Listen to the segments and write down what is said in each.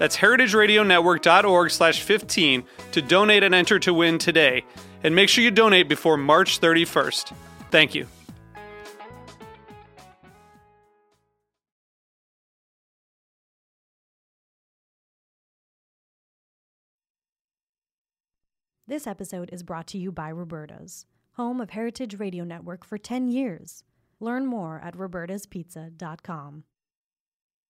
That's heritageradionetwork.org slash 15 to donate and enter to win today. And make sure you donate before March 31st. Thank you. This episode is brought to you by Roberta's, home of Heritage Radio Network for 10 years. Learn more at robertaspizza.com.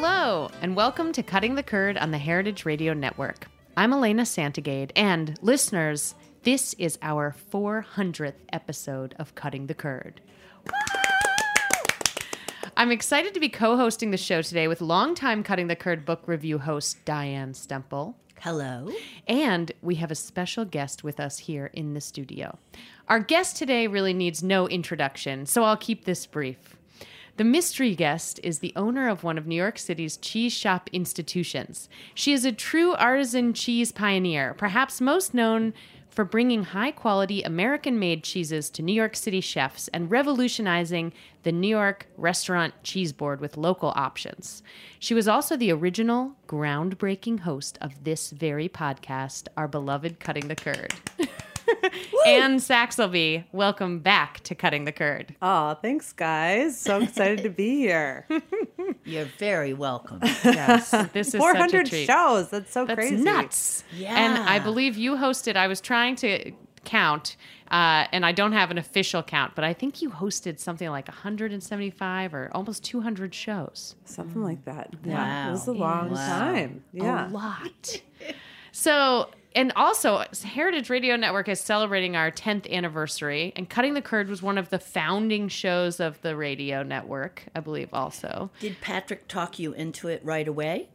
Hello, and welcome to Cutting the Curd on the Heritage Radio Network. I'm Elena Santogade, and listeners, this is our 400th episode of Cutting the Curd. I'm excited to be co hosting the show today with longtime Cutting the Curd book review host Diane Stemple. Hello. And we have a special guest with us here in the studio. Our guest today really needs no introduction, so I'll keep this brief. The mystery guest is the owner of one of New York City's cheese shop institutions. She is a true artisan cheese pioneer, perhaps most known for bringing high quality American made cheeses to New York City chefs and revolutionizing the New York restaurant cheese board with local options. She was also the original groundbreaking host of this very podcast, our beloved Cutting the Curd. Anne Saxelby, welcome back to Cutting the Curd. Oh, thanks, guys. So excited to be here. You're very welcome. Yes, this is such a 400 treat. shows. That's so That's crazy. nuts. Yeah. And I believe you hosted, I was trying to count, uh, and I don't have an official count, but I think you hosted something like 175 or almost 200 shows. Something like that. Wow. Yeah. It was a long Wow. time. Yeah. A lot. so, and also, Heritage Radio Network is celebrating our 10th anniversary, and Cutting the Curd was one of the founding shows of the radio network, I believe, also. Did Patrick talk you into it right away?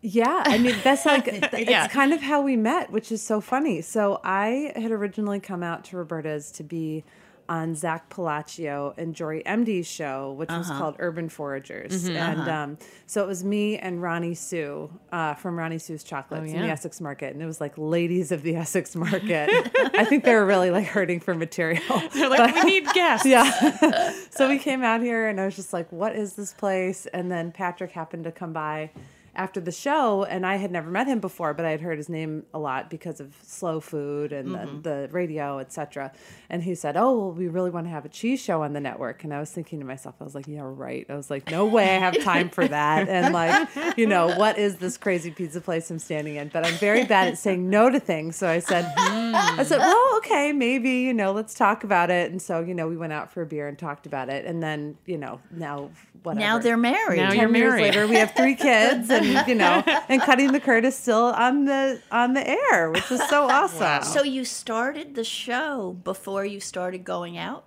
Yeah, I mean that's like Yeah. it's kind of how we met, which is so funny. So I had originally come out to Roberta's to be on Zak Pelaccio and Jori Emde's show, which was called Urban Foragers, and um, so it was me and Roni-Sue uh, from Roni-Sue's Chocolates in the. Essex Market, and it was like ladies of the Essex Market. I think they were really like hurting for material. They're like, we need guests. Yeah. so we came out here and I was just like, what is this place? And then Patrick happened to come by after the show and I had never met him before, but I had heard his name a lot because of slow food and the, mm-hmm. the radio, etc. And he said, "Oh, well, we really want to have a cheese show on the network." And I was thinking to myself, I was like, "Yeah, right." I was like, "No way I have time for that." And like, you know, what is this crazy pizza place I'm standing in? But I'm very bad at saying no to things, so I said, I said, hmm. "Well, okay, maybe, you know, let's talk about it." And so, you know, we went out for a beer and talked about it. And then, you know, now whatever. Now they're married. Now 10 you're years married. later we have three kids and you know and cutting the curd is still on the on the air which is so awesome so you started the show before you started going out?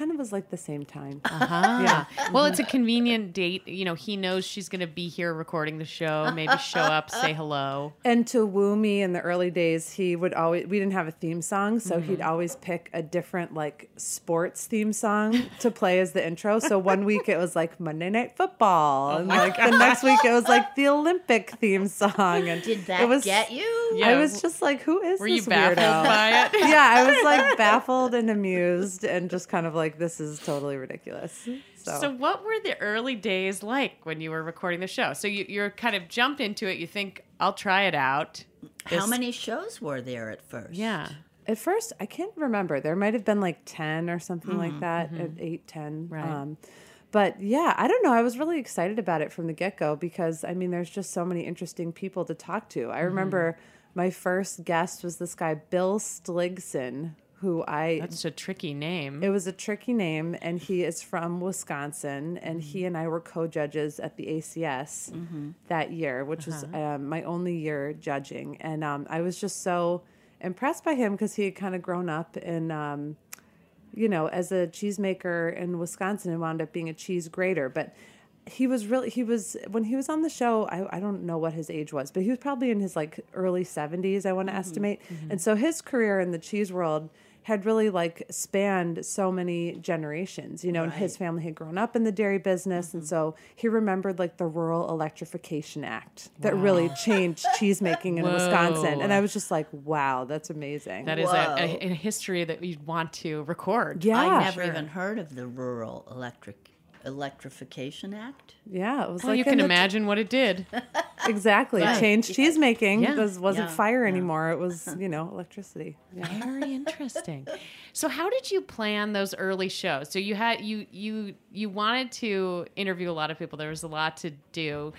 Kind of was like the same time. Uh-huh. Yeah. Well, it's a convenient date. You know, he knows she's going to be here recording the show. Maybe show up, say hello. And to woo me in the early days, he would always, we didn't have a theme song, so Mm-hmm. he'd always pick a different, like, sports theme song to play as the intro. So one week it was like Monday Night Oh Football. and like the next week it was like the Olympic theme song. And Did that it was, get you? Yeah. I was just like, who is Were this you baffled weirdo? by it? yeah, I was like baffled and amused and just kind of like, this is totally ridiculous. So, So, what were the early days like when you were recording the show? So, you, you're kind of jumped into it. You think, I'll try it out. How many shows were there at first? Yeah. at first, I can't remember. There might have been like 10 or something like mm-hmm, that, mm-hmm. at 8, 10. Right. Um, but yeah, I don't know. I was really excited about it from the get go because I mean, there's just so many interesting people to talk to. I mm-hmm. remember my first guest was this guy, Bill Sligson, who I That's a tricky name. It was a tricky name, and he is from Wisconsin, and he and I were co-judges at the ACS that year, which was um, my only year judging, and um, I was just so impressed by him because he had kind of grown up in, um, you know, as a cheesemaker in Wisconsin and wound up being a cheese grader, but. He was really he was when he was on the show. I, I don't know what his age was, but he was probably in his like early seventies. I want to estimate, and so his career in the cheese world had really like spanned so many generations, you know, and his family had grown up in the dairy business. And mm-hmm. so he remembered like the Rural Electrification Act that really changed cheese making in Wisconsin. And I was just like, wow, that's amazing. that is a, Whoa. a, a history that you'd want to record. yeah. I never sure. even heard of the Rural Electric Electrification Act. Yeah, it was Well, like you can the- imagine what it did. exactly Right. changed cheesemaking Yeah. because wasn't Yeah. fire anymore. It was, you know, electricity. Yeah. Very interesting. So how did you plan those early shows? So you had you you you wanted to interview a lot of people. There was a lot to do.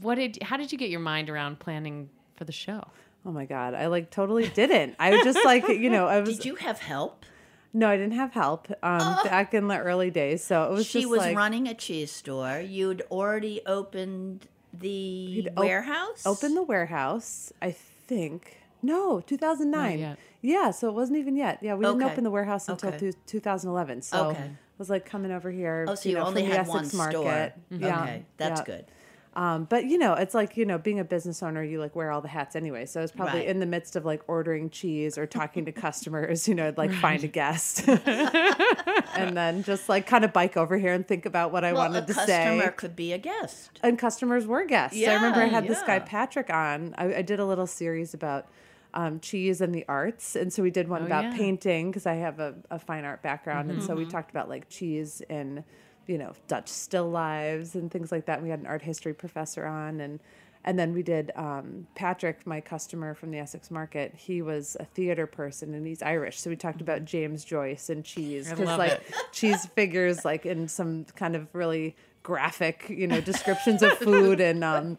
What did how did you get your mind around planning for the show? Oh my god, I like totally didn't. I was just like, you know, I was Did you have help? No, I didn't have help um, back in the early days, so it was She just was like running a cheese store. You'd already opened the op- warehouse. Opened the warehouse. I think no, two thousand nine. yet. Yeah, so it wasn't even yet. Yeah, we didn't open the warehouse until Okay. two- 2011. So Okay. it was like coming over here. Oh, so you, know, only from the had Essex one store. market. Yeah, Okay, that's yeah. good. Um, but you know, it's like you know, being a business owner, you like wear all the hats anyway. So I was probably Right. in the midst of like ordering cheese or talking to customers. You know, I'd like find a guest, and then just like kind of bike over here and think about what I Well, wanted a to customer say. could be a guest. and customers were guests. Yeah, I remember I Yeah, had this guy. Patrick on. I, I did a little series about um, cheese and the arts, and so we did one Oh, about yeah. painting because I have a, a fine art background, and Mm-hmm. so we talked about like cheese and you know Dutch still lives and things like that. And we had an art history professor on, and and then we did um, Patrick, my customer from the Essex Market. He was a theater person and he's Irish, so we talked about James Joyce and cheese because like it. cheese figures like in some kind of really graphic, you know, descriptions of food and um,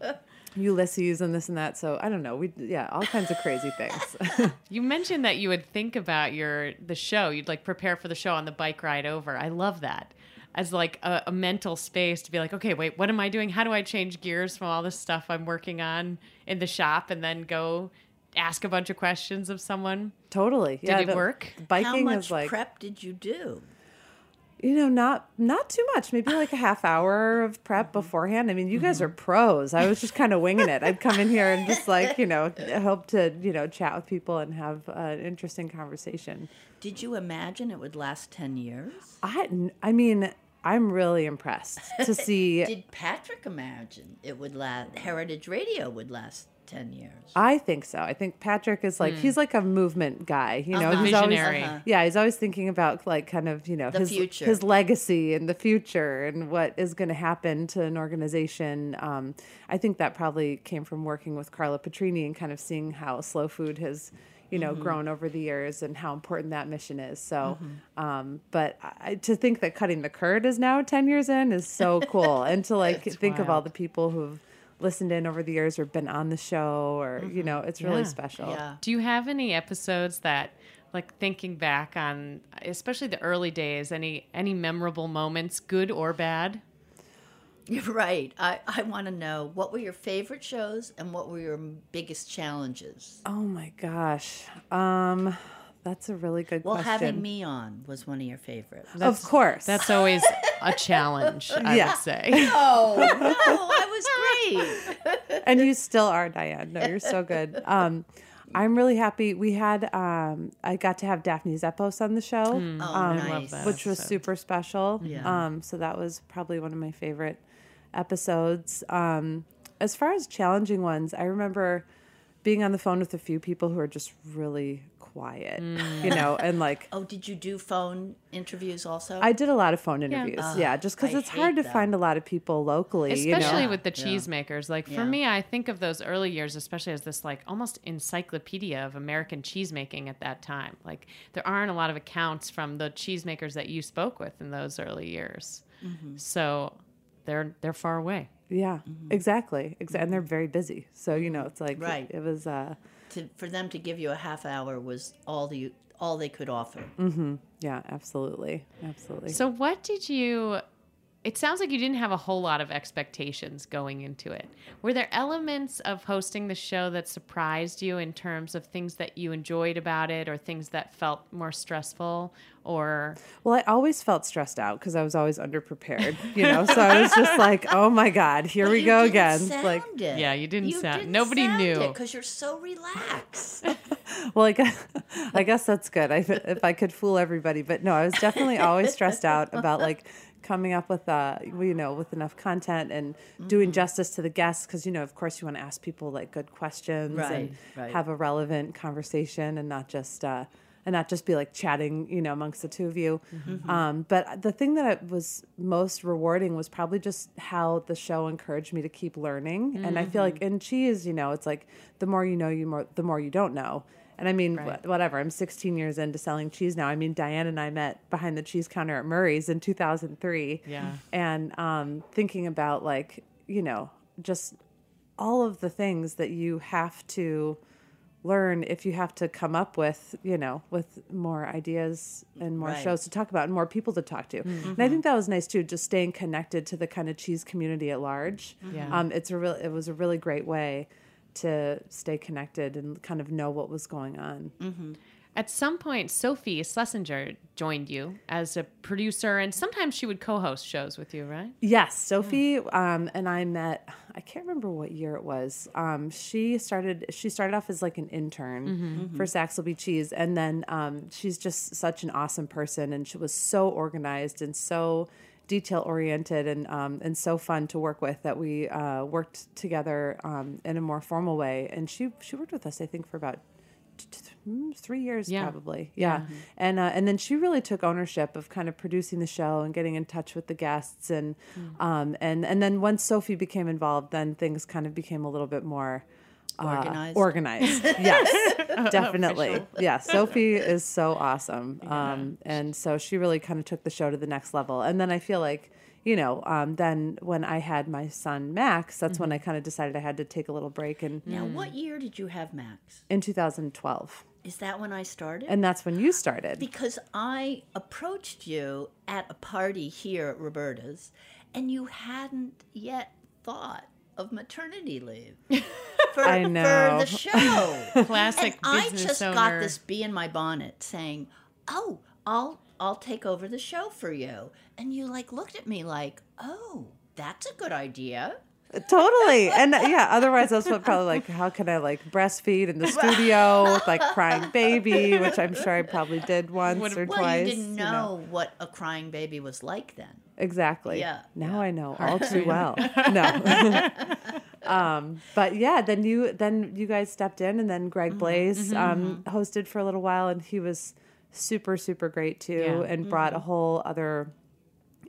Ulysses and this and that. So I don't know. We yeah, all kinds of crazy things. You mentioned that you would think about your the show. You'd like prepare for the show on the bike ride over. I love that as like a, a mental space to be like, okay, wait, what am I doing? How do I change gears from all this stuff I'm working on in the shop and then go ask a bunch of questions of someone? totally. yeah, it the- work? Biking How much is like prep did you do? you know not not too much maybe like a half hour of prep mm-hmm. beforehand i mean you guys mm-hmm. are pros i was just kind of winging it i'd come in here and just like you know hope to you know chat with people and have an interesting conversation Did you imagine it would last 10 years? i i mean i'm really impressed to see Did Patrick imagine it would last, Heritage Radio would last 10 years? I think so. I think Patrick is like he's like a movement guy. You know, Uh-huh. he's always Visionary. Uh-huh. yeah, he's always thinking about like kind of you know The his future. his legacy and the future and what is going to happen to an organization. Um, I think that probably came from working with Carlo Petrini and kind of seeing how slow food has you know Mm-hmm. grown over the years and how important that mission is. So, Mm-hmm. um, but I, to think that cutting the curd is now ten years in is so cool, and to like think of all the people who've listened in over the years or been on the show or you know it's really Yeah. special Yeah. Do you have any episodes that like thinking back on especially the early days, any any memorable moments, good or bad? You're right. I, I want to know what were your favorite shows and what were your biggest challenges? oh my gosh um That's a really good Well, question. having me on was one of your favorites. of course. That's always a challenge, I Yeah. would say. Oh no, I was great. and you still are Diane. No, you're so good. Um, I'm really happy. We had um, I got to have Daphne Zepos on the show, Oh, um, nice. which was super special. Yeah. Um, so that was probably one of my favorite episodes. Um, as far as challenging ones, I remember being on the phone with a few people who are just really quiet, you know, and like Oh, did you do phone interviews also? I did a lot of phone interviews. Yeah, just because it's hard hate to find a lot of people locally. especially you know? with the cheesemakers like for me i think of those early years especially as this like almost encyclopedia of american cheesemaking at that time like there aren't a lot of accounts from the cheesemakers that you spoke with in those early years Mm-hmm. so they're they're far away Yeah, mm-hmm. exactly. Exa- and they're mm-hmm. very busy. So, you know, it's like, Right. it was, uh, to, for them to give you a half hour was all the all they could offer. Mm-hmm. yeah, absolutely. Absolutely. so what did you it sounds like you didn't have a whole lot of expectations going into it were there elements of hosting the show that surprised you in terms of things that you enjoyed about it or things that felt more stressful or well, I always felt stressed out because I was always underprepared, you know? so I was just like, oh my God, here we You go didn't again. sound Like, it. Yeah, you didn't sound- didn't nobody knew. because you're so relaxed. well, I guess, I guess that's good. I, if I could fool everybody, but no, I was definitely always stressed out about like coming up with, uh, you know, with enough content and doing Mm-hmm. justice to the guests. Cause you know, of course you want to ask people like good questions Right, and right. have a relevant conversation and not just, uh, and not just be like chatting, you know, amongst the two of you. Mm-hmm. Um, but the thing that was most rewarding was probably just how the show encouraged me to keep learning. And I feel like Mm-hmm. in cheese, you know, it's like the more you know, you more the more you don't know. And I mean, wh- whatever. I'm 16 years into selling cheese now. I mean, Diane and I met behind the cheese counter at Murray's in 2003. Yeah. And um, thinking about like, you know, just all of the things that you have to learn if you have to come up with, you know, with more ideas and more Right. shows to talk about and more people to talk to. And I think that was nice too, just staying connected to the kind of cheese community at large. Yeah. Um, it's a real, it was a really great way to stay connected and kind of know what was going on. At some point, Sophie Schlesinger joined you as a producer, and sometimes she would co-host shows with you, right? Yes, Sophie um, and I met. I can't remember what year it was. Um, she started. She started off as like an intern for Saxelby Cheese, and then um, she's just such an awesome person, and she was so organized and so detail oriented and um, and so fun to work with that we uh, worked together um, in a more formal way. And she she worked with us, I think, for about three years Yeah. probably. Yeah. And uh, and then she really took ownership of kind of producing the show and getting in touch with the guests and um and and then once sophie became involved then things kind of became a little bit more uh, Organized. organized. Yes definitely. Yeah sophie is so awesome. Um and so she really kind of took the show to the next level. And then i feel like you know um, then when i had my son max that's when i kind of decided i had to take a little break and Now, what year did you have Max? in 2012 Is that when I started? and that's when you started. Because I approached you at a party here at Roberta's, and you hadn't yet thought of maternity leave for, I for know. the show. Classic and I just owner. got this bee in my bonnet saying, "Oh, I'll I'll take over the show for you," and you like looked at me like, "Oh, that's a good idea." totally and uh, yeah otherwise i was probably like how can i like breastfeed in the studio with like crying baby which i'm sure i probably did once or Well, twice you didn't know, what a crying baby was like then. Exactly. Yeah, now i know. All too well. No. Um but yeah then you then you guys stepped in and then greg blais um hosted for a little while and he was super super great too Yeah. and brought a whole other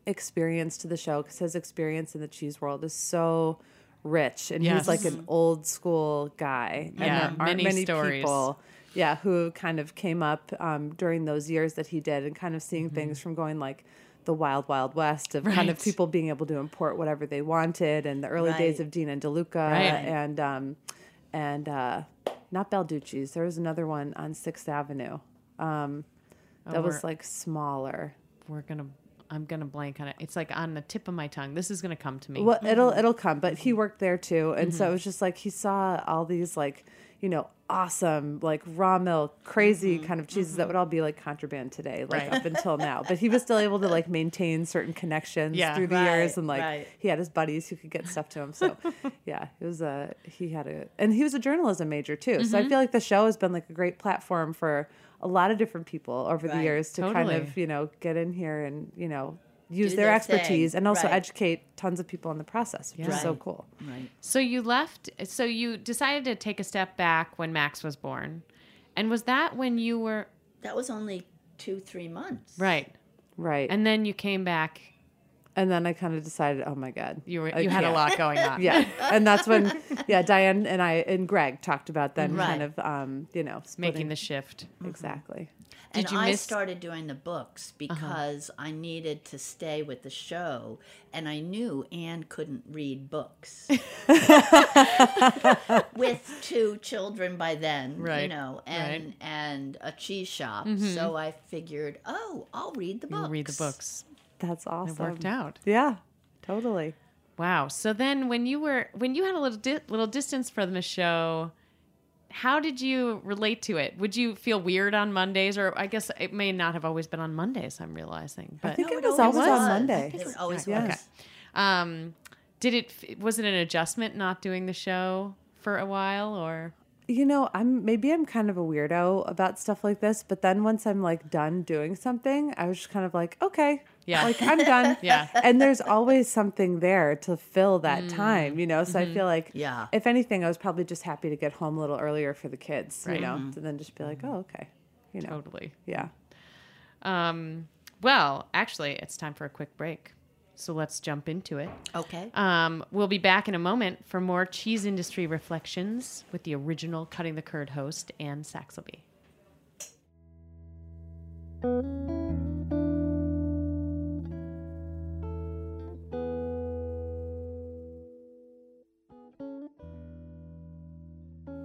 experience to the show because his experience in the cheese world is so rich and Yes. he's like an old school guy. And Yeah, there aren't many many, stories. people yeah who kind of came up um, during those years that he did and kind of seeing things from going like the wild wild west of kind of Mm-hmm. People being able to import whatever they wanted and the early days of Dean and DeLuca Right. and um, and uh, not Balducci's there was another one on Sixth Avenue um, that Oh, was like smaller We're gonna I'm gonna blank on it. It's like on the tip of my tongue. This is gonna come to me. Well, it'll it'll come, but he worked there too, and so it was just like he saw all these like you know awesome like raw milk crazy mm-hmm. kind of cheeses that mm-hmm. would all be like contraband today like Right. up until now. But he was still able to like maintain certain connections Yeah. through the Right, years and like right. he had his buddies who could get stuff to him. So yeah it was a he had a and he was a journalism major too. So i mm-hmm. feel like the show has been like a great platform for a lot of different people over the years to kind of you know get in here and you know use their, their expertise thing, and also right. educate tons of people in the process which is so cool Right. So you left. So you decided to take a step back when Max was born, and was that when you were That was only two, three months. right? right And then you came back. And then I kind of decided, oh my god, You were I you had a lot going on. Yeah, and that's when yeah Diane and I and Greg talked about then Right. kind of um you know making the shift. exactly. Did and you I miss- Uh-huh. started doing the books because I needed to stay with the show, and I knew Anne couldn't read books. with two children by then, you Right, know, right. Mm-hmm. and and a cheese shop. So I figured, oh, I'll read the books. You'll read the books. That's awesome. It worked out. Yeah, totally. Wow. So then when you were when you had a little di- little distance from the show, how did you relate to it? Would you feel weird on Mondays or I guess it may not have always been on Mondays, I'm realizing. But I think No, it was always always on was. Monday. It always Yeah. was. um did it was it an adjustment not doing the show for a while or You know, I'm maybe I'm kind of a weirdo about stuff like this, but then once I'm like done doing something, I was just kind of like, okay, Yeah. like I'm done. Yeah. and there's always something there to fill that time, you know. So I feel like, Yeah. if anything, I was probably just happy to get home a little earlier for the kids, Right. you know, and then just be like, oh, okay, you know, totally? yeah. Um well, actually, it's time for a quick break. So let's jump into it. Okay. Um, we'll be back in a moment for more cheese industry reflections with the original Cutting the Curd host, Anne Saxelby.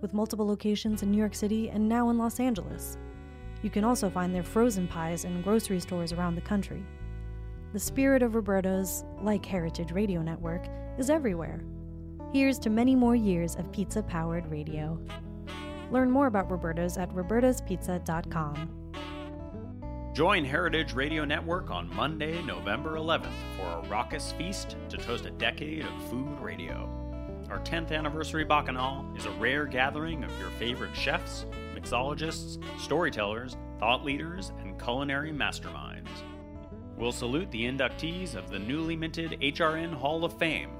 with multiple locations in New York City and now in Los Angeles. You can also find their frozen pies in grocery stores around the country. The spirit of Roberta's, like Heritage Radio Network, is everywhere. Here's to many more years of pizza powered radio. Learn more about Roberta's at robertaspizza.com. Join Heritage Radio Network on Monday, November 11th for a raucous feast to toast a decade of food radio. Our 10th anniversary Bacchanal is a rare gathering of your favorite chefs, mixologists, storytellers, thought leaders, and culinary masterminds. We'll salute the inductees of the newly minted HRN Hall of Fame,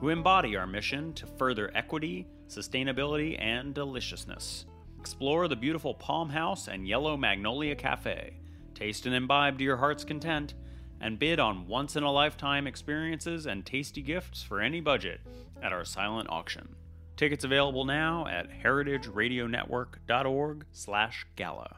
who embody our mission to further equity, sustainability, and deliciousness. Explore the beautiful Palm House and Yellow Magnolia Cafe, taste and imbibe to your heart's content, and bid on once in a lifetime experiences and tasty gifts for any budget at our silent auction. Tickets available now at heritageradionetwork.org/gala.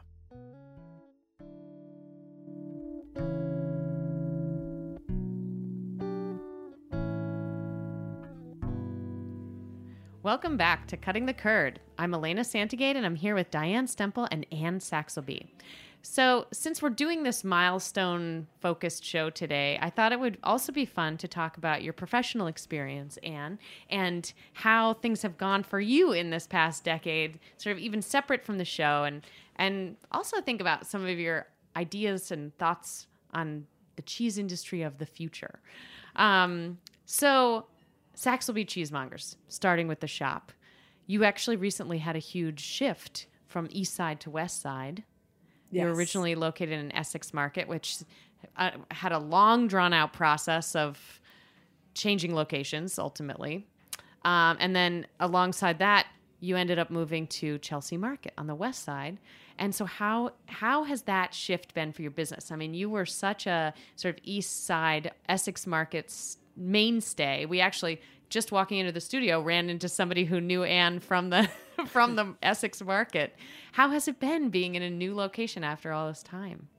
Welcome back to Cutting the Curd. I'm Elena Santogade, and I'm here with Diane Stemple and Anne Saxelby. So, since we're doing this milestone focused show today, I thought it would also be fun to talk about your professional experience, Anne, and how things have gone for you in this past decade, sort of even separate from the show, and and also think about some of your ideas and thoughts on the cheese industry of the future. Um, so, Saxelby Cheesemongers, starting with the shop. You actually recently had a huge shift from east side to west side. You were originally located in Essex Market, which uh, had a long, drawn out process of changing locations ultimately. Um, and then alongside that, you ended up moving to Chelsea Market on the west side. And so how how has that shift been for your business? I mean, you were such a sort of east side Essex Market's mainstay. We actually just walking into the studio ran into somebody who knew Anne from the from the Essex Market. How has it been being in a new location after all this time?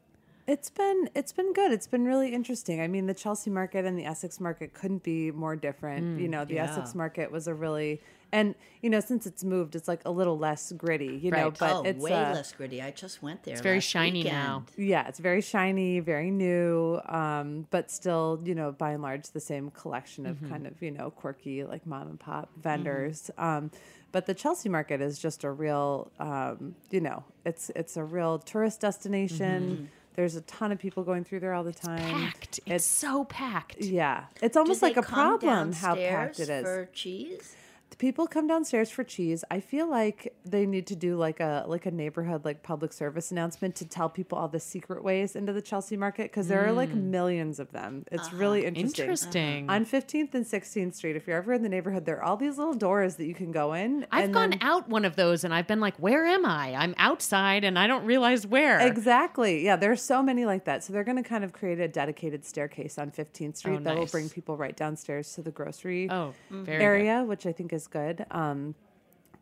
It's been it's been good. It's been really interesting. I mean, the Chelsea market and the Essex market couldn't be more different. you know, the yeah. Essex market was a really and you know since it's moved, it's like a little less gritty. You know, but oh, it's way uh, less gritty. I just went there. It's very last shiny now. Yeah, it's very shiny, very new, um, but still, you know, by and large, the same collection of kind of, you know, quirky, like mom and pop vendors. Um, but the Chelsea market is just a real, um, you know, it's it's a real tourist destination. There's a ton of people going through there all the time. Packed. It's, so packed. yeah, it's almost like a problem how packed it is. for cheese. People come downstairs for cheese i feel like they need to do like a like a neighborhood like public service announcement to tell people all the secret ways into the chelsea market because there are like mm. millions of them it's uh-huh. really interesting Interesting. on 15th and 16th street if you're ever in the neighborhood there are all these little doors that you can go in I've and gone then- out one of those and I've been like, where am I? I'm outside and I don't realize where. Exactly. Yeah, there are so many like that. So they're going to kind of create a dedicated staircase on 15th Street that will nice. bring people right downstairs to the grocery Oh, very area, which I think is good. Um,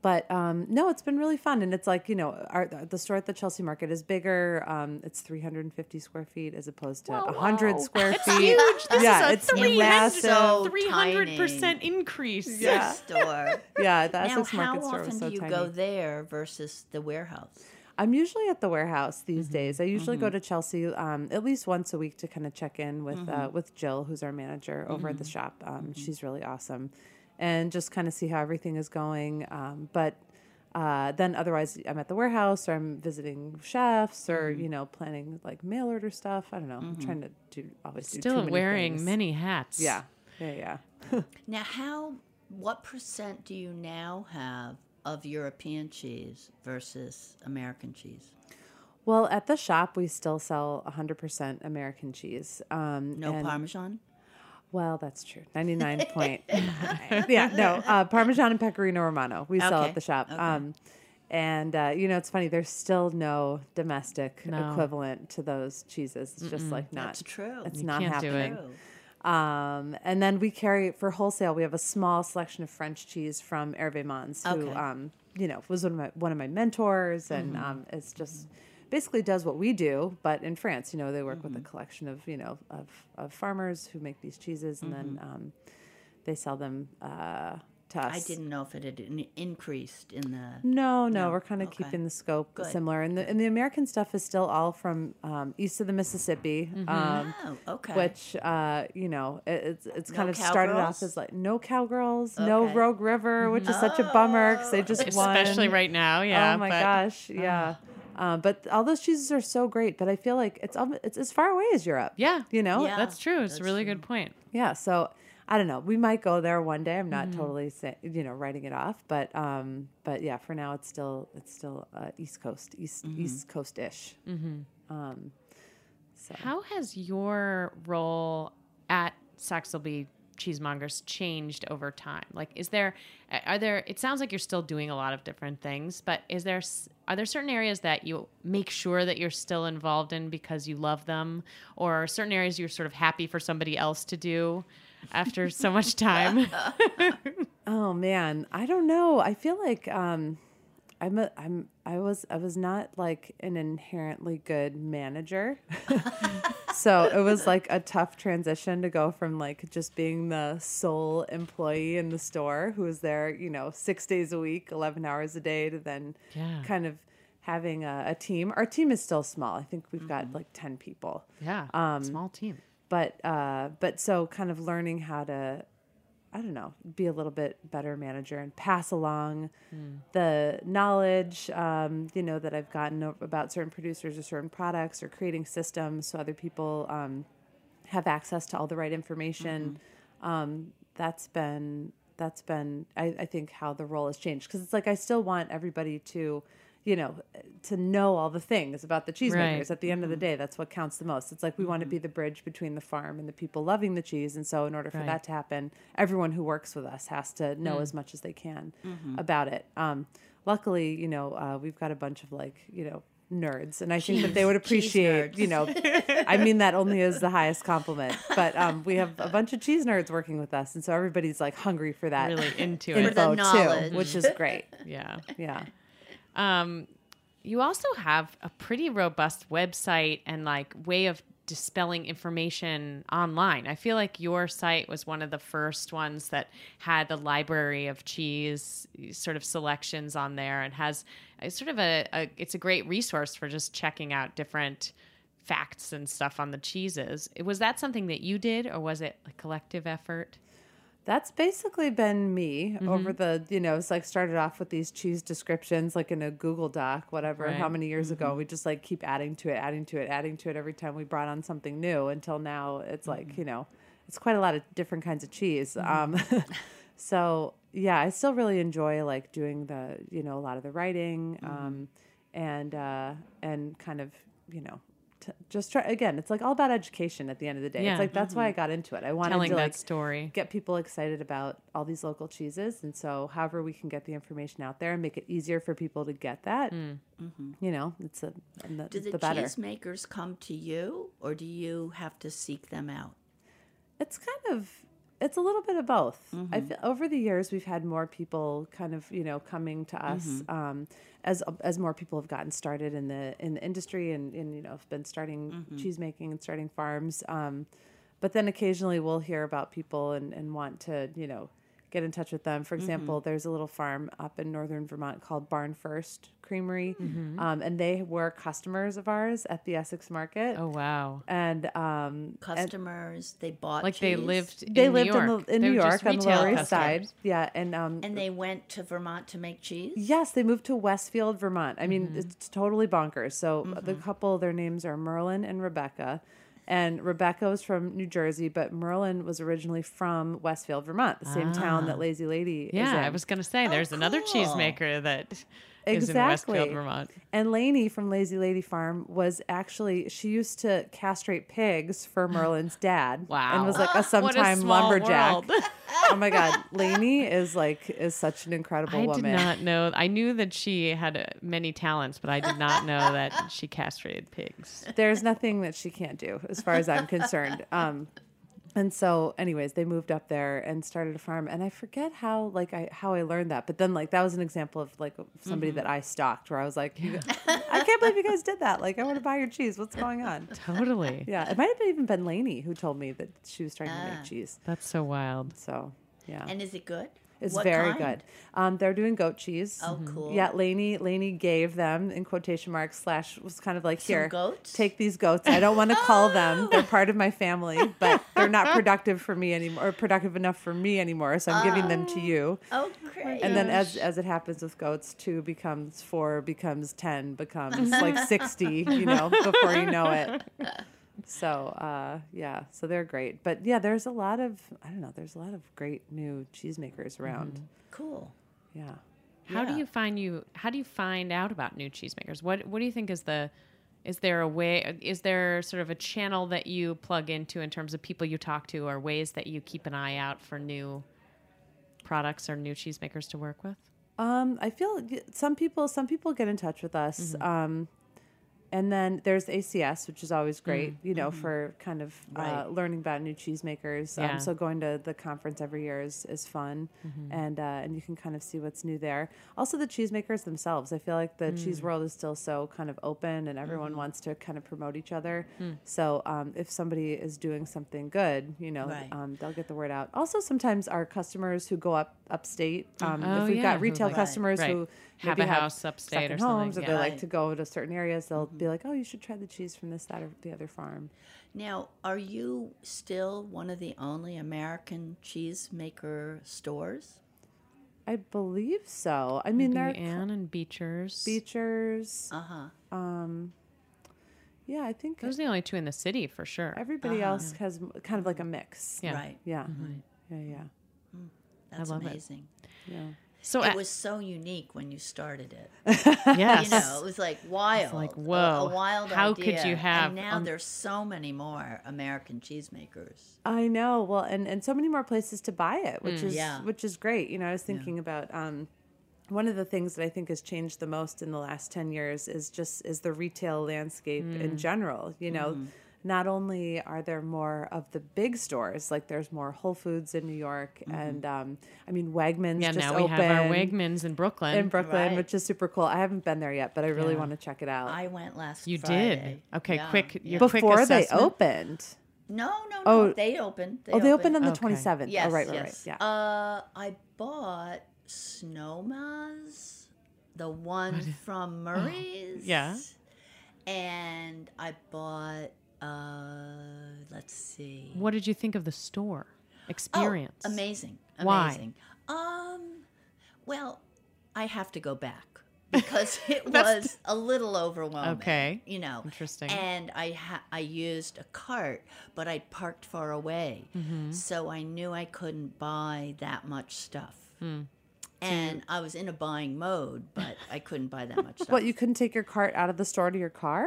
but um, no, it's been really fun, and it's like you know, our, the store at the Chelsea Market is bigger. Um, it's 350 square feet as opposed to 100 square That's feet. huge. This yeah, is a it's 300 massive. So 300% increase. Yeah. store. yeah, the Essex how Market store often was so do you tiny. go there versus the warehouse? I'm usually at the warehouse these Mm-hmm. days. I usually go to Chelsea um, at least once a week to kind of check in with uh, Mm-hmm. with Jill, who's our manager over at the shop. Um, She's really awesome, and just kind of see how everything is going. Um, but uh, then otherwise, I'm at the warehouse or I'm visiting chefs or Mm-hmm. you know planning like mail order stuff. I don't know. I'm trying to do always do too Still many wearing things. many hats. Yeah, yeah, yeah. Now, how? What percent do you now have of European cheese versus American cheese? Well, at the shop, we still sell 100% American cheese. Um, No and- Parmesan. Well, that's true. 99 point. yeah, no, uh, Parmesan and Pecorino Romano we sell at the shop. okay. Um, and, uh, you know, it's funny, there's still no domestic No. equivalent to those cheeses. It's just like not That's true. It's You not can't do it. happening. Um, and then we carry for wholesale. We have a small selection of French cheese from Hervé Mons, who, um, you know, was one of my one of my mentors, and um, it's just basically does what we do, but in France. You know, they work with a collection of you know of, of farmers who make these cheeses, and then um, they sell them uh, to us. I didn't know if it had in- increased in the. No, no, No, we're kind of okay. keeping the scope Good, similar, and the and the American stuff is still all from um, east of the Mississippi. Um, Oh, okay. which uh, you know it, it's it's kind of started off as like no cowgirls, no Rogue River, which is such a bummer because they just won. Especially right now. Yeah. oh my but- gosh, yeah. Uh, but all those cheeses are so great. But I feel like it's al- it's as far away as Europe. Yeah. you know. Yeah. That's true. It's a really true. good point. Yeah, So I don't know. We might go there one day. I'm not Mm-hmm. totally say, you know writing it off, but um, but yeah, for now it's still it's still uh, East Coast, East Mm-hmm. East Coast ish. Um, so How has your role at Saxelby Cheesemongers changed over time? Like, is there, are there, it sounds like you're still doing a lot of different things, but is there, are there certain areas that you make sure that you're still involved in because you love them? Or certain areas you're sort of happy for somebody else to do after so much time? Oh man, I don't know. I feel like um I'm a, I'm I was I was not like an inherently good manager. so it was like a tough transition to go from like just being the sole employee in the store who was there, you know, 6 days a week, 11 hours a day to then Yeah. kind of having a, a team. Our team is still small. I think we've got like 10 people yeah. Um, small team. but uh but so kind of learning how to i don't know be a little bit better manager and pass along the knowledge um, you know that i've gotten about certain producers or certain products or creating systems so other people um, have access to all the right information. Um, that's been that's been I, I think how the role has changed. Because it's like I still want everybody to you know to know all the things about the cheesemakers. Right. at the end of the day that's what counts the most. It's like we want to be the bridge between the farm and the people loving the cheese and so in order for Right. that to happen everyone who works with us has to know as much as they can about it. Um, luckily you know uh, we've got a bunch of like you know nerds and i think that they would appreciate you know i mean that only as the highest compliment but um, we have a bunch of cheese nerds working with us and so everybody's like hungry for that Really into For it. the info knowledge. too which is great. Yeah. yeah Um, you also have a pretty robust website and like way of dispelling information online. I feel like your site was one of the first ones that had a library of cheese sort of selections on there and has sort of a, a it's a great resource for just checking out different facts and stuff on the cheeses. Was that something that you did or was it a collective effort? That's basically been me Mm-hmm. over the, you know, it's like started off with these cheese descriptions, like in a Google Doc, whatever, Right. Mm-hmm. how many years ago. We just like keep adding to it, adding to it, adding to it every time we brought on something new until now it's Mm-hmm. like, you know, it's quite a lot of different kinds of cheese. Um, so yeah, I still really enjoy like doing the, you know, a lot of the writing Mm-hmm. um, and, uh, and kind of, you know, t- just try again. It's like all about education at the end of the day. Yeah. It's like that's why I mm-hmm. got into it. I wanted Telling to that like story. get people excited about all these local cheeses and so however we can get the information out there and make it easier for people to get that mm. mm-hmm. you know it's a and the, Do the, the better cheesemakers come to you, or do you have to seek them out? it's kind of it's a little bit of both i mm-hmm. feel over the years we've had more people kind of you know coming to us um, as as more people have gotten started in the in the industry and, and you know have been starting cheese making and starting farms. Um, but then occasionally we'll hear about people and, and want to you know get in touch with them for example there's a little farm up in northern vermont called barn first creamery um, and they were customers of ours at the essex market Oh wow. and um, and- Customers, they bought Like they cheese, lived in they New lived York. in, the, in New York on the retail Lower East Side. Yeah, and um, and they went to Vermont to make cheese. yes, they moved to Westfield, Vermont. I Mm-hmm. mean, it's totally bonkers. So the couple, their names are Merlin and Rebecca. And Rebecca was from New Jersey, but Merlin was originally from Westfield, Vermont, the same town that Lazy Lady is Ah. Yeah. I was going to say there's another cheesemaker that is in Exactly. Westfield, Vermont. And Laini from Lazy Lady Farm was actually she used to castrate pigs for Merlin's dad. Wow. And was like a a sometime small lumberjack. oh my god, Laini is like is such an incredible I woman. I did not know. I knew that she had uh, many talents, but I did not know that she castrated pigs. There's nothing that she can't do, as far as I'm concerned. Um, and so, anyways, they moved up there and started a farm. And I forget how like I how I learned that, but then like that was an example of like somebody that I stalked, where I was like, I can't believe you guys did that. Like, I want to buy your cheese. What's going on? Totally. Yeah, it might have even been Laini who told me that she was trying to Ah. make cheese. That's so wild. So, yeah. And is it good? It's What very kind? good. Um, they're doing goat cheese. Oh, cool. Yeah, Laini Laini gave them in quotation marks slash was kind of like Some here, goats? take these goats. I don't want to call them. They're part of my family, but they're not productive for me anymore, or productive enough for me anymore. So I'm giving them to you. Oh, great. And then as as it happens with goats, two becomes four, becomes ten, becomes like sixty. You know, before you know it. So uh, yeah, so they're great. But yeah, there's a lot of I don't know. There's a lot of great new cheesemakers around. cool. Yeah. How do you find you? How do you find out about new cheesemakers? What What do you think is the? Is there a way? Is there sort of a channel that you plug into in terms of people you talk to, or ways that you keep an eye out for new products or new cheesemakers to work with? Um, I feel some people some people get in touch with us. Um, and then there's ACS, which is always great, you know, for kind of uh, Right. learning about new cheesemakers. Yeah. Um, so going to the conference every year is, is fun, and uh, and you can kind of see what's new there. Also, the cheesemakers themselves. I feel like the cheese world is still so kind of open, and everyone wants to kind of promote each other. So um, if somebody is doing something good, you know, Right. um, they'll get the word out. Also, sometimes our customers who go up upstate, um, Oh, if we've yeah, got retail customers Right. who Have maybe a house upstate or second homes, something, or they like to go to certain areas, they'll be like, "Oh, you should try the cheese from this, that, or the other farm." Now, are you still one of the only American cheesemaker stores? I believe so. I mean, Maybe they're Ann and Beechers. Beechers. Uh huh. Um, yeah, I think Those are the only two in the city for sure. everybody else has kind of like a mix. Yeah. Right. Yeah. Yeah. Yeah. That's love it. amazing. So It uh, was so unique when you started it. yes. You know, it was like wild. like, a- whoa, a, wild how could idea. you have And now on- there's so many more American cheesemakers. I know. Well, and and so many more places to buy it, which is Yeah. which is great. You know, I was thinking about um, one of the things that I think has changed the most in the last ten years is just is the retail landscape Mm. in general. You know. Mm-hmm. Not only are there more of the big stores, like there's more Whole Foods in New York, Mm-hmm. and um, I mean Wegmans yeah, just now we opened have our Wegmans in Brooklyn. in Brooklyn, Right. which is super cool. I haven't been there yet, but I really Yeah. want to check it out. I went last You Friday. did. Okay, Yeah, quick. yeah. Your quick Before they opened. No, no, no. Oh. they opened. They oh, they opened on the Okay. 27th. Yes, oh, right, right, yes. right. Yeah. Uh, I bought Snowma's, the one from Murray's. yeah. And I bought. Uh, let's see. What did you think of the store experience? Oh, amazing. Why? Amazing. Um, well, I have to go back because it was a little overwhelming. Okay. You know. Interesting. And I ha- I used a cart, but I parked far away. Mm-hmm. So I knew I couldn't buy that much stuff. Hmm. And I was in a buying mode, but I couldn't buy that much stuff. What, you couldn't take your cart out of the store to your car?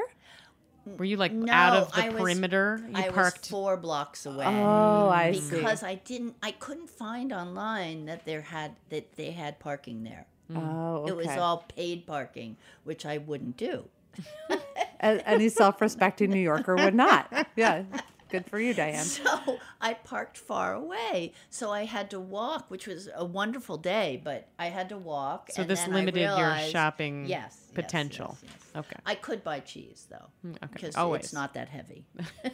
Mm. Were you like No, out of the I was- perimeter? You I parked. was four blocks oh, away. Oh, I see. because I didn't I couldn't find online that there had that they had parking there. Mm. Oh, okay. It was all paid parking, which I wouldn't do. Any self respecting New Yorker would not. Yeah. Good for you, Diane. So I parked far away. So I had to walk, which was a wonderful day, but I had to walk. So and this limited your shopping yes, yes, potential. yes, yes. Okay. I could buy cheese though, okay. because Always. it's not that heavy.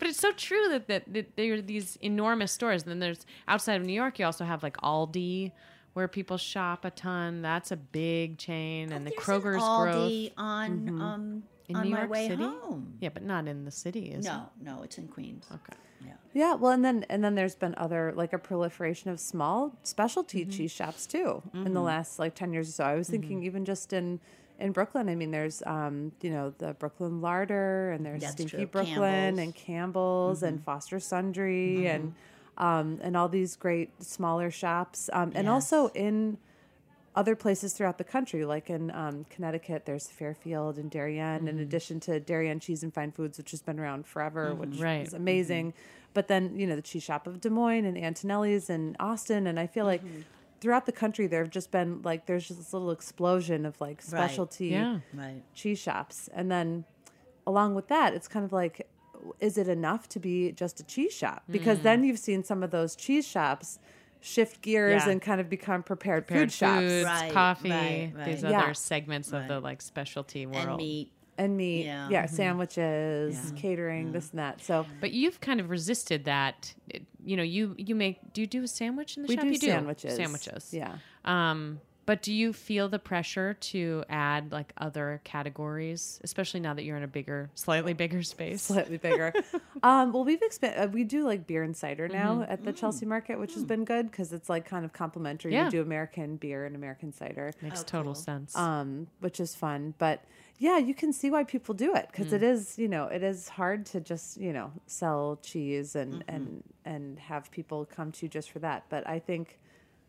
But it's so true that, that, that there are these enormous stores. And then there's outside of New York, you also have like Aldi, where people shop a ton. That's a big chain, and the Oh, Kroger's an growth Aldi on um in on New my York way City. home. Yeah, but not in the city, is No, no, it's in Queens. Okay. Yeah. Yeah, well, and then and then there's been other like a proliferation of small specialty Mm-hmm. cheese shops too in the last like ten years or so. I was thinking Mm-hmm. even just in in Brooklyn. I mean, there's um you know the Brooklyn Larder and there's That's Stinky true. Brooklyn Campbell's. and Campbell's Mm-hmm. and Foster Sundry and um and all these great smaller shops um and also in other places throughout the country, like in um, Connecticut, there's Fairfield and Darien, in mm-hmm. addition to Darien Cheese and Fine Foods, which has been around forever, mm-hmm. which Right. is mm-hmm. amazing. But then, you know, the cheese shop of Des Moines and Antonelli's and Austin. And I feel like throughout the country, there have just been like, there's just this little explosion of like specialty Yeah. Right. cheese shops. And then along with that, it's kind of like, is it enough to be just a cheese shop? Because mm. then you've seen some of those cheese shops shift gears Yeah. and kind of become prepared, Prepared food shops foods, Right, coffee, right, right. these Yeah. other segments of the like specialty world. And meat. and meat, yeah, Yeah. sandwiches, catering, this and that. So But you've kind of resisted that. It- You know, you you make. Do you do a sandwich in the we shop? do you do sandwiches. Sandwiches. yeah. Um, but do you feel the pressure to add like other categories, especially now that you're in a bigger, slightly bigger space? slightly bigger. um, well, we've expanded. Uh, we do like beer and cider now Mm-hmm. at the Chelsea Market, which has been good because it's like kind of complimentary. Yeah. We do American beer and American cider, Makes Oh, total cool. sense. um, which is fun. But yeah, you can see why people do it because it is, you know, it is hard to just you know sell cheese and and and have people come to you just for that. But I think,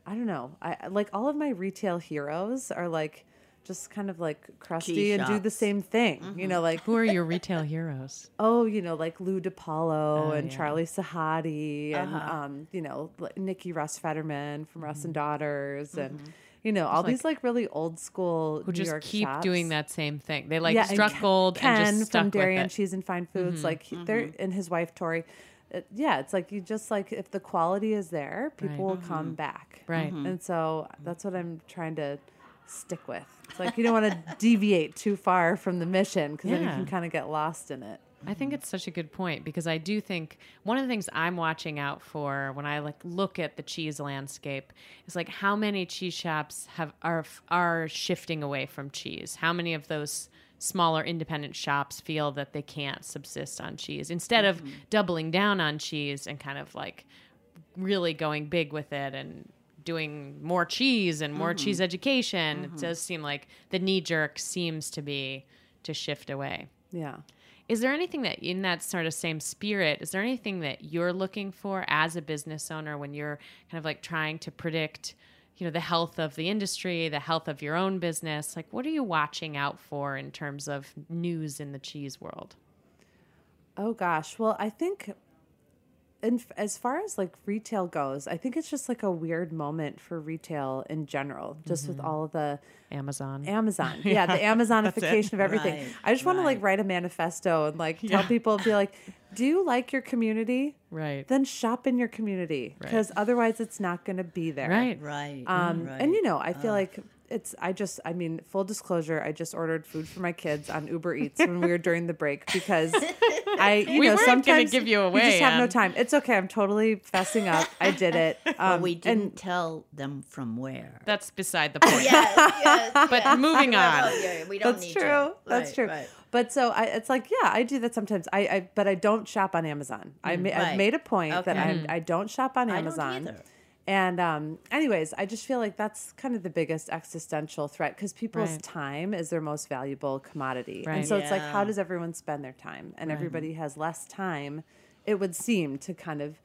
I don't know, I I- like all of my retail heroes are like. Just kind of like crusty Cheese and do the same thing, you know, like Who are your retail heroes? Oh, you know, like Lou Di Palo Oh, and yeah. Charlie Sahadi and Uh-huh. um, you know, like Nikki Russ Federman from Russ Mm-hmm. and Daughters and you know, all these like really old school Who New just York keep shops. doing that same thing? They like and struck Ken- gold Ken and just stuck from with Darien it. Mm-hmm. Cheese and Fine Foods, like he- they're and his wife Tori. It, yeah, it's like you just like if the quality is there, people Right. Mm-hmm. will come back. Right. And so that's what I'm trying to stick with. It's like you don't want to deviate too far from the mission because then you can kind of get lost in it. I think it's such a good point because I do think one of the things I'm watching out for when I like look at the cheese landscape is like how many cheese shops have are are shifting away from cheese. How many of those smaller independent shops feel that they can't subsist on cheese instead of mm-hmm. doubling down on cheese and kind of like really going big with it and doing more cheese and more mm-hmm. cheese education. It mm-hmm. does seem like the knee jerk seems to be to shift away. Yeah. Is there anything that, in that sort of same spirit, is there anything that you're looking for as a business owner when you're kind of like trying to predict, you know, the health of the industry, the health of your own business? Like, what are you watching out for in terms of news in the cheese world? Oh gosh. Well, I think in, as far as like retail goes, I think it's just like a weird moment for retail in general, just with all of the Amazon. Amazon. Yeah, the Amazonification of everything. Right, I just want to like write a manifesto and like tell people, be like, do you like your community? Right. Then shop in your community because otherwise it's not going to be there. Right. Right. Um, right. And you know, I feel like it's. I just. I mean, full disclosure. I just ordered food for my kids on Uber Eats when we were during the break because I. You We know, weren't gonna sometimes give you We away, just have no time. It's okay. I'm totally fessing up. I did it. Um, but we didn't and tell them from where. That's beside the point. yes, yes, But yes. moving on. Oh, yeah, we don't that's need true. to. That's Right, true. right. But so I, it's like, yeah, I do that sometimes. I, I but I don't shop on Amazon. I ma- I've Mm, made a point that I I don't shop on I don't Amazon. Either. And um, anyways, I just feel like that's kind of the biggest existential threat because people's Right. time is their most valuable commodity. Right. And so it's like, how does everyone spend their time? And everybody has less time, it would seem, to kind of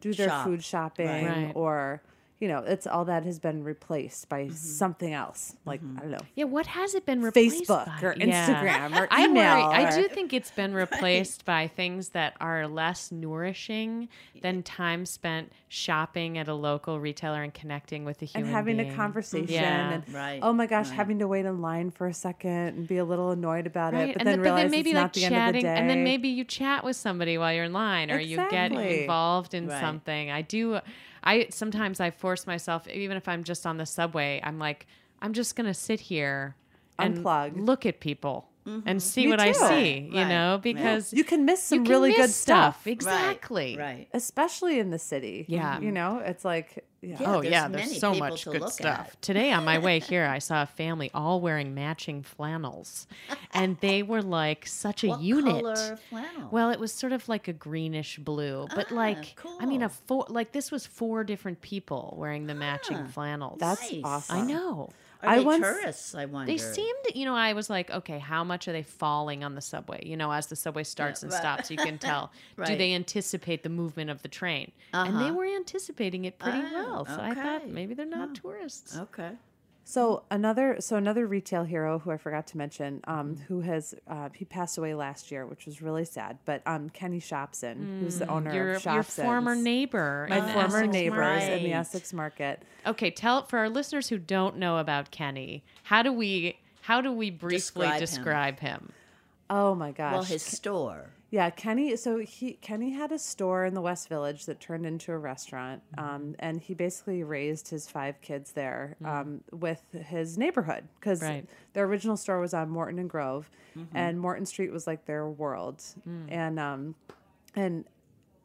do their Shop. food shopping Right. or, you know, it's all that has been replaced by Mm-hmm. something else. Like, I don't know. Yeah, what has it been replaced Facebook by? or Yeah. Instagram or I worry. email I do think it's been replaced by things that are less nourishing than time spent shopping at a local retailer and connecting with a human and having being. a conversation Yeah. and Right, oh my gosh right. having to wait in line for a second and be a little annoyed about Right, it but and then then, realize but then maybe it's like not the end of the chatting, day and then maybe you chat with somebody while you're in line, or you get involved in Right. something. I do. I sometimes I force myself, even if I'm just on the subway, I'm like, I'm just gonna sit here and Unplug. look at people and see Me what I see. Right, You right, know, right. because you can miss some can really miss good stuff, Exactly. Right. especially in the city Yeah. you know it's like yeah, Yeah, Oh there's yeah, many there's so much to good look stuff. at. Today on my way here, I saw a family all wearing matching flannels, and they were like such a What unit. color flannel? Well, it was sort of like a greenish blue, but Ah, like I mean, a four like this was four different people wearing the matching Ah, flannels. that's Nice. awesome I know. Are I they once- tourists? I wonder. They seemed, you know, I was like, okay, how much are they falling on the subway? You know, as the subway starts and right. stops, you can tell. Do they anticipate the movement of the train? And they Uh-huh. were anticipating it pretty Oh, well. So I thought maybe they're not tourists. Okay. So another so another retail hero who i forgot to mention um, Mm-hmm. who has uh, he passed away last year which was really sad but um, kenny shopsin who's the owner Mm, Your, of your former neighbor. my in former Essex neighbors market. in the essex market Okay, tell for our listeners who don't know about Kenny, how do we how do we briefly Describe him. him? oh my gosh Well, his store. Yeah, Kenny. So he Kenny had a store in the West Village that turned into a restaurant, um, and he basically raised his five kids there um, with his neighborhood because Right. their original store was on Morton and Grove, and Morton Street was like their world, and um, and.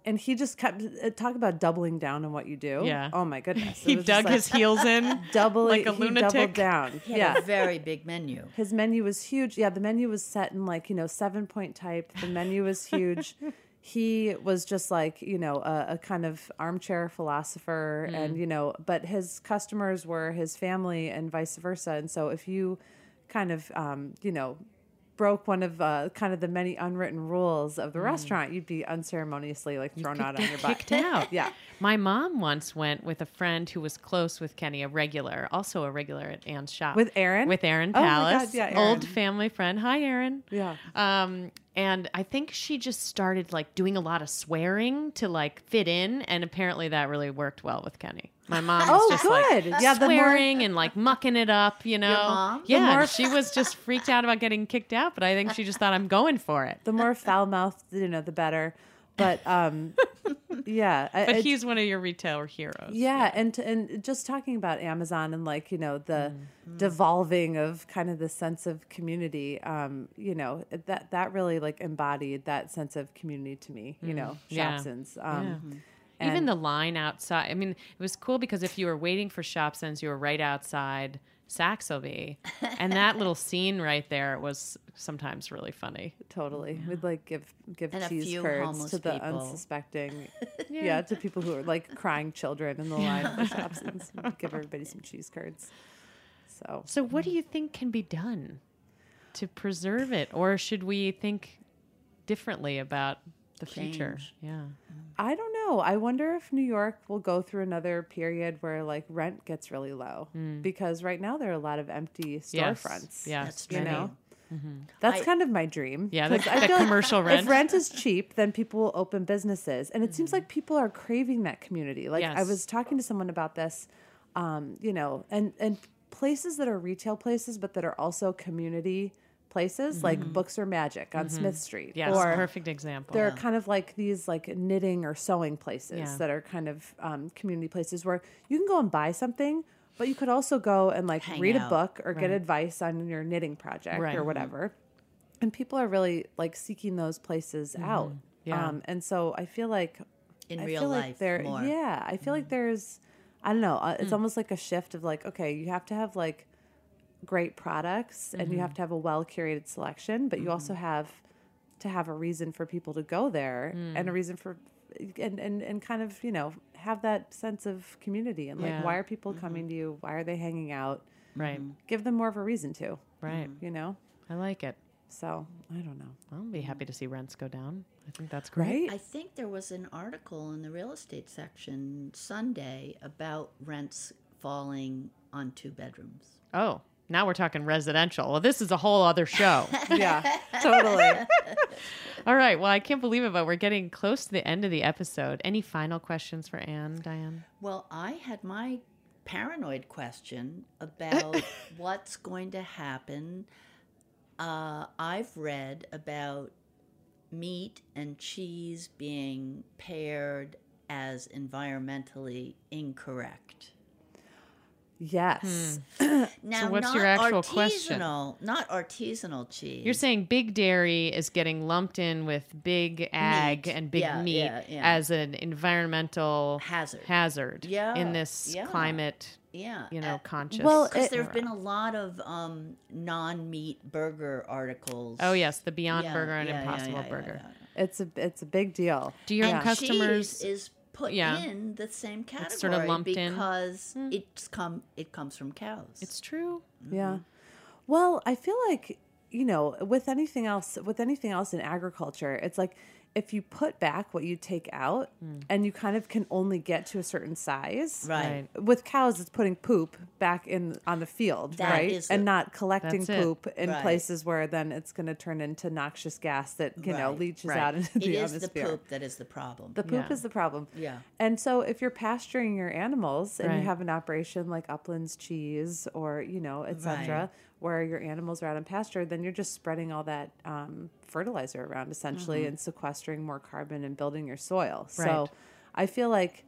And he just kept uh, talk about doubling down on what you do. Yeah. Oh my goodness. It He dug like his heels in. doubling like a he lunatic. doubled down. He had yeah. a very big menu. His menu was huge. Yeah, the menu was set in like, you know, seven point type. The menu was huge. he was just like, you know, a, a kind of armchair philosopher. And, you know, but his customers were his family and vice versa. And so if you kind of, um, you know, broke one of uh, kind of the many unwritten rules of the restaurant, you'd be unceremoniously like thrown out on your butt. kicked out. Yeah. My mom once went with a friend who was close with Kenny, a regular, also a regular at Anne's shop. With Aaron? With Aaron Oh my Palace. God, yeah, Aaron. Old family friend. Hi, Aaron. Yeah. Um, and I think she just started like doing a lot of swearing to like fit in, and apparently that really worked well with Kenny. My mom was Oh, just good. like Yeah, the more- swearing and like mucking it up, you know. Yeah, more- she was just freaked out about getting kicked out, but I think she just thought I'm going for it. The more foul mouthed, you know, the better. But um, yeah. But I- he's one of your retail heroes. Yeah, and to, and just talking about Amazon and like you know the Mm-hmm. devolving of kind of the sense of community, um, you know that that really like embodied that sense of community to me. You know, Mm. Yeah. Um, Even and- the line outside. I mean, it was cool because if you were waiting for Shopsin's, you were right outside Saxelby, and that little scene right there was sometimes really funny. Totally, we'd like give give And cheese curds to the people. unsuspecting, yeah. to people who are like crying children in the line for Shopsin's. We'd give everybody some cheese curds. So So, what do mm. you think can be done to preserve it, or should we think differently about the future. Yeah. I don't know. I wonder if New York will go through another period where like rent gets really low mm. because right now there are a lot of empty storefronts. Yes. That's You true. know, mm-hmm. that's I- kind of my dream. Yeah, the, 'Cause I the feel like commercial rent. If rent is cheap, then people will open businesses, and it seems mm-hmm. like people are craving that community. Like I was talking to someone about this, um, you know, and and places that are retail places, but that are also community places, like Books Are Magic on Smith Street, yes, or perfect example. there are kind of like these like knitting or sewing places Yeah. that are kind of um, community places where you can go and buy something, but you could also go and like Hang read a book or get advice on your knitting project Right. or whatever. And people are really like seeking those places out. Mm-hmm. Yeah. Um, and so I feel like In I real feel life, like there, more. Mm-hmm. yeah, I feel like there's, I don't know, uh, it's almost like a shift of like, okay, you have to have like great products and Mm-hmm. you have to have a well curated selection, but you also have to have a reason for people to go there Mm. and a reason for, and, and, and kind of, you know, have that sense of community and like, Yeah. why are people Mm-hmm. coming to you? Why are they hanging out? right. Give them more of a reason to, Right. you know? I like it. So I don't know. I'll be happy to see rents go down. I think that's great. Right? I think there was an article in the real estate section Sunday about rents falling on two bedrooms. Oh, now we're talking residential. Well, this is a whole other show. yeah, totally. All right. Well, I can't believe it, but we're getting close to the end of the episode. Any final questions for Anne, Diane? Well, I had my paranoid question about what's going to happen. Uh, I've read about meat and cheese being paired as environmentally incorrect. Yes. Now, what's not your actual question? artisanal, Not artisanal cheese. You're saying big dairy is getting lumped in with big ag Meat. and big Yeah, meat yeah, yeah. as an environmental Hazard. hazard Yeah, in this yeah. climate, yeah, you know, uh, conscious. well, Because there have been a lot of um, non-meat burger articles. oh yes, the Beyond Yeah, Burger and yeah, yeah, Impossible yeah, yeah, Burger. yeah. It's a it's a big deal. Do your and customers? cheese is put Yeah. in the same category it's sort of lumped in. Hmm. because it's come it comes from cows. It's true. Yeah. Well, I feel like, you know, with anything else, with anything else in agriculture, it's like if you put back what you take out Hmm. and you kind of can only get to a certain size. right. With cows, it's putting poop back in on the field, That right? is and the- not collecting That's it. poop in Right. places where then it's going to turn into noxious gas that you know leaches Right. out into It the is the atmosphere. poop that is the problem. The poop Yeah. is the problem. Yeah. And so if you're pasturing your animals and Right. you have an operation like Uplands Cheese or, you know, etc Right. Where your animals are out on pasture, then you're just spreading all that um, fertilizer around essentially Mm-hmm. and sequestering more carbon and building your soil. Right. So I feel like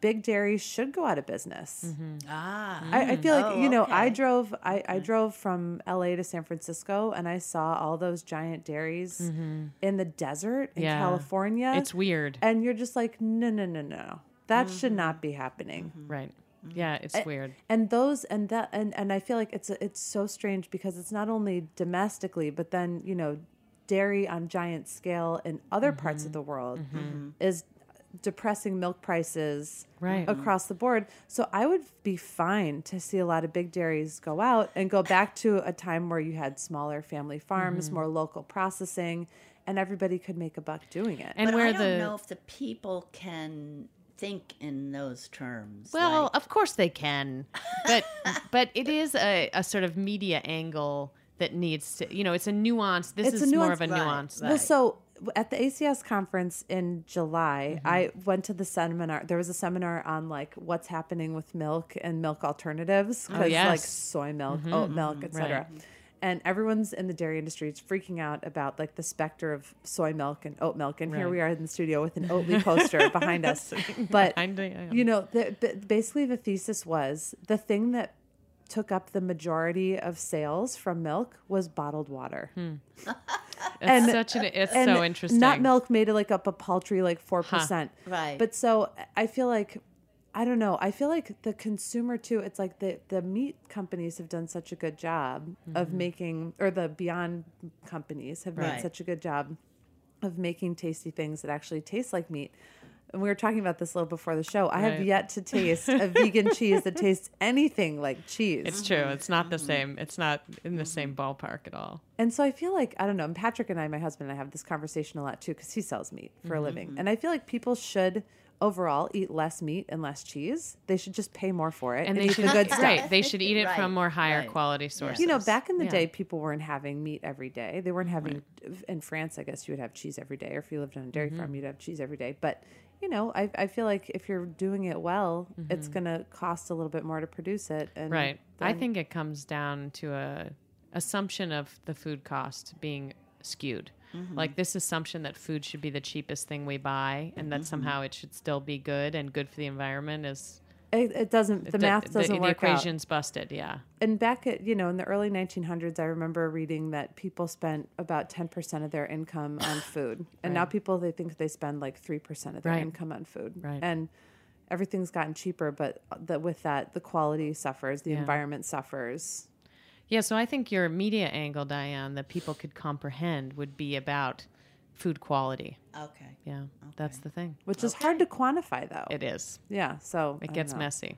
big dairies should go out of business. ah. I, I feel like Oh, you know I drove I, I drove from L.A. to San Francisco and I saw all those giant dairies in the desert in Mm-hmm. Yeah. California. It's weird, and you're just like no no no no that should Mm-hmm. not be happening. right? Yeah, it's weird. And those and that and and I feel like it's it's so strange because it's not only domestically but then you know dairy on giant scale in other parts Mm-hmm. of the world is depressing milk prices Right. across the board. So I would be fine to see a lot of big dairies go out and go back to a time where you had smaller family farms, Mm-hmm. more local processing, and everybody could make a buck doing it. And but where I don't the know if the people can think in those terms. Well, like- of course they can, but but it is a, a sort of media angle that needs to, you know, it's a nuance. This It's a is more of a Right, nuance. right. Well, so at the ACS conference in July, Mm-hmm. I went to the seminar. There was a seminar on like what's happening with milk and milk alternatives, because like Oh, yes. soy milk, oat milk, etc. And everyone's in the dairy industry is freaking out about like the specter of soy milk and oat milk. And here we are in the studio with an Oatly poster behind us. But Behind it, yeah. you know, the, the, basically the thesis was the thing that took up the majority of sales from milk was bottled water hmm. It's and- such an it's and so interesting. Nut milk made it like up a paltry like four percent. Right. But so I feel like I don't know. I feel like the consumer too. It's like the the meat companies have done such a good job of mm-hmm. making, or the Beyond companies have made such a good job of making tasty things that actually taste like meat. and we were talking about this a little before the show. I have yet to taste a vegan cheese that tastes anything like cheese. It's true. It's not the mm-hmm. same. It's not in the same mm-hmm. ballpark at all. And so I feel like I don't know. and Patrick and I, my husband, and I have this conversation a lot too because he sells meat for a living, and I feel like people should overall eat less meat and less cheese. They should just pay more for it And and, they eat should the good stuff. right. They should eat it Right, from more higher right. quality sources. You know, back in the Yeah. day, people weren't having meat every day. They weren't having. In France, I guess you would have cheese every day, or if you lived on a dairy Mm-hmm. farm, you'd have cheese every day. But you know, I, I feel like if you're doing it well, it's going to cost a little bit more to produce it. And Mm-hmm. Right. I think it comes down to a assumption of the food cost being skewed. Mm-hmm. Like this assumption that food should be the cheapest thing we buy and that mm-hmm. somehow it should still be good and good for the environment is it, it doesn't. The math doesn't the, work out. equation's busted, yeah. and back at you know in the early 1900s i remember reading that people spent about 10% of their income on food and now people they think they spend like 3% of their Right. income on food Right. and everything's gotten cheaper but that with that the quality suffers the Yeah. environment suffers Yeah, so I think your media angle, Diane, that people could comprehend would be about food quality. Okay. Yeah, that's the thing. which is hard to quantify though It is. yeah so It don't gets know. messy.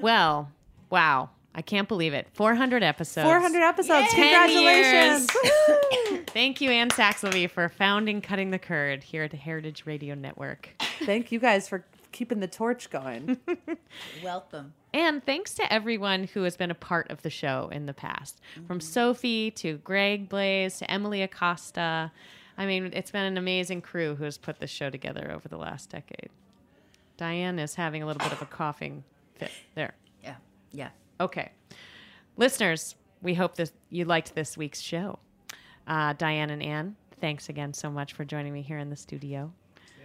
well, wow. I can't believe it. 400 episodes. 400 episodes 10 congratulations Thank you, Anne Saxelby, for founding Cutting the Curd here at the Heritage Radio Network. thank you guys for keeping the torch going Welcome. And thanks to everyone who has been a part of the show in the past, from Sophie to Greg Blais to Emily Acosta. I mean, it's been an amazing crew who has put this show together over the last decade. Diane is having a little bit of a coughing fit there. Yeah. Yeah. Okay. Listeners, we hope that you liked this week's show. Uh, Diane and Anne, thanks again so much for joining me here in the studio.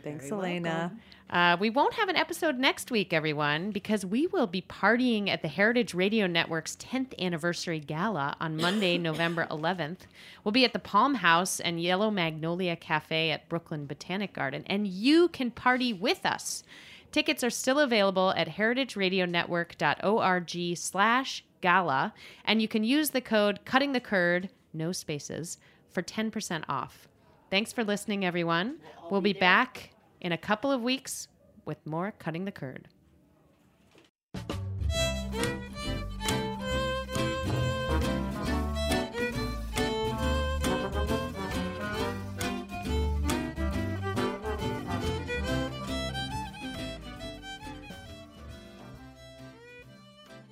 thanks elena welcome. Uh, we won't have an episode next week, everyone, because we will be partying at the Heritage Radio Network's 10th anniversary gala on Monday, November 11th. We'll be at the Palm House and Yellow Magnolia Cafe at Brooklyn Botanic Garden, and you can party with us. Tickets are still available at heritageradionetwork.org slash gala, and you can use the code cutting the curd, no spaces, for 10% off. Thanks for listening, everyone. We'll be back in a couple of weeks with more Cutting the Curd.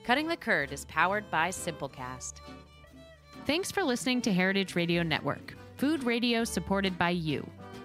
Cutting the Curd is powered by Simplecast. Thanks for listening to Heritage Radio Network, food radio supported by you.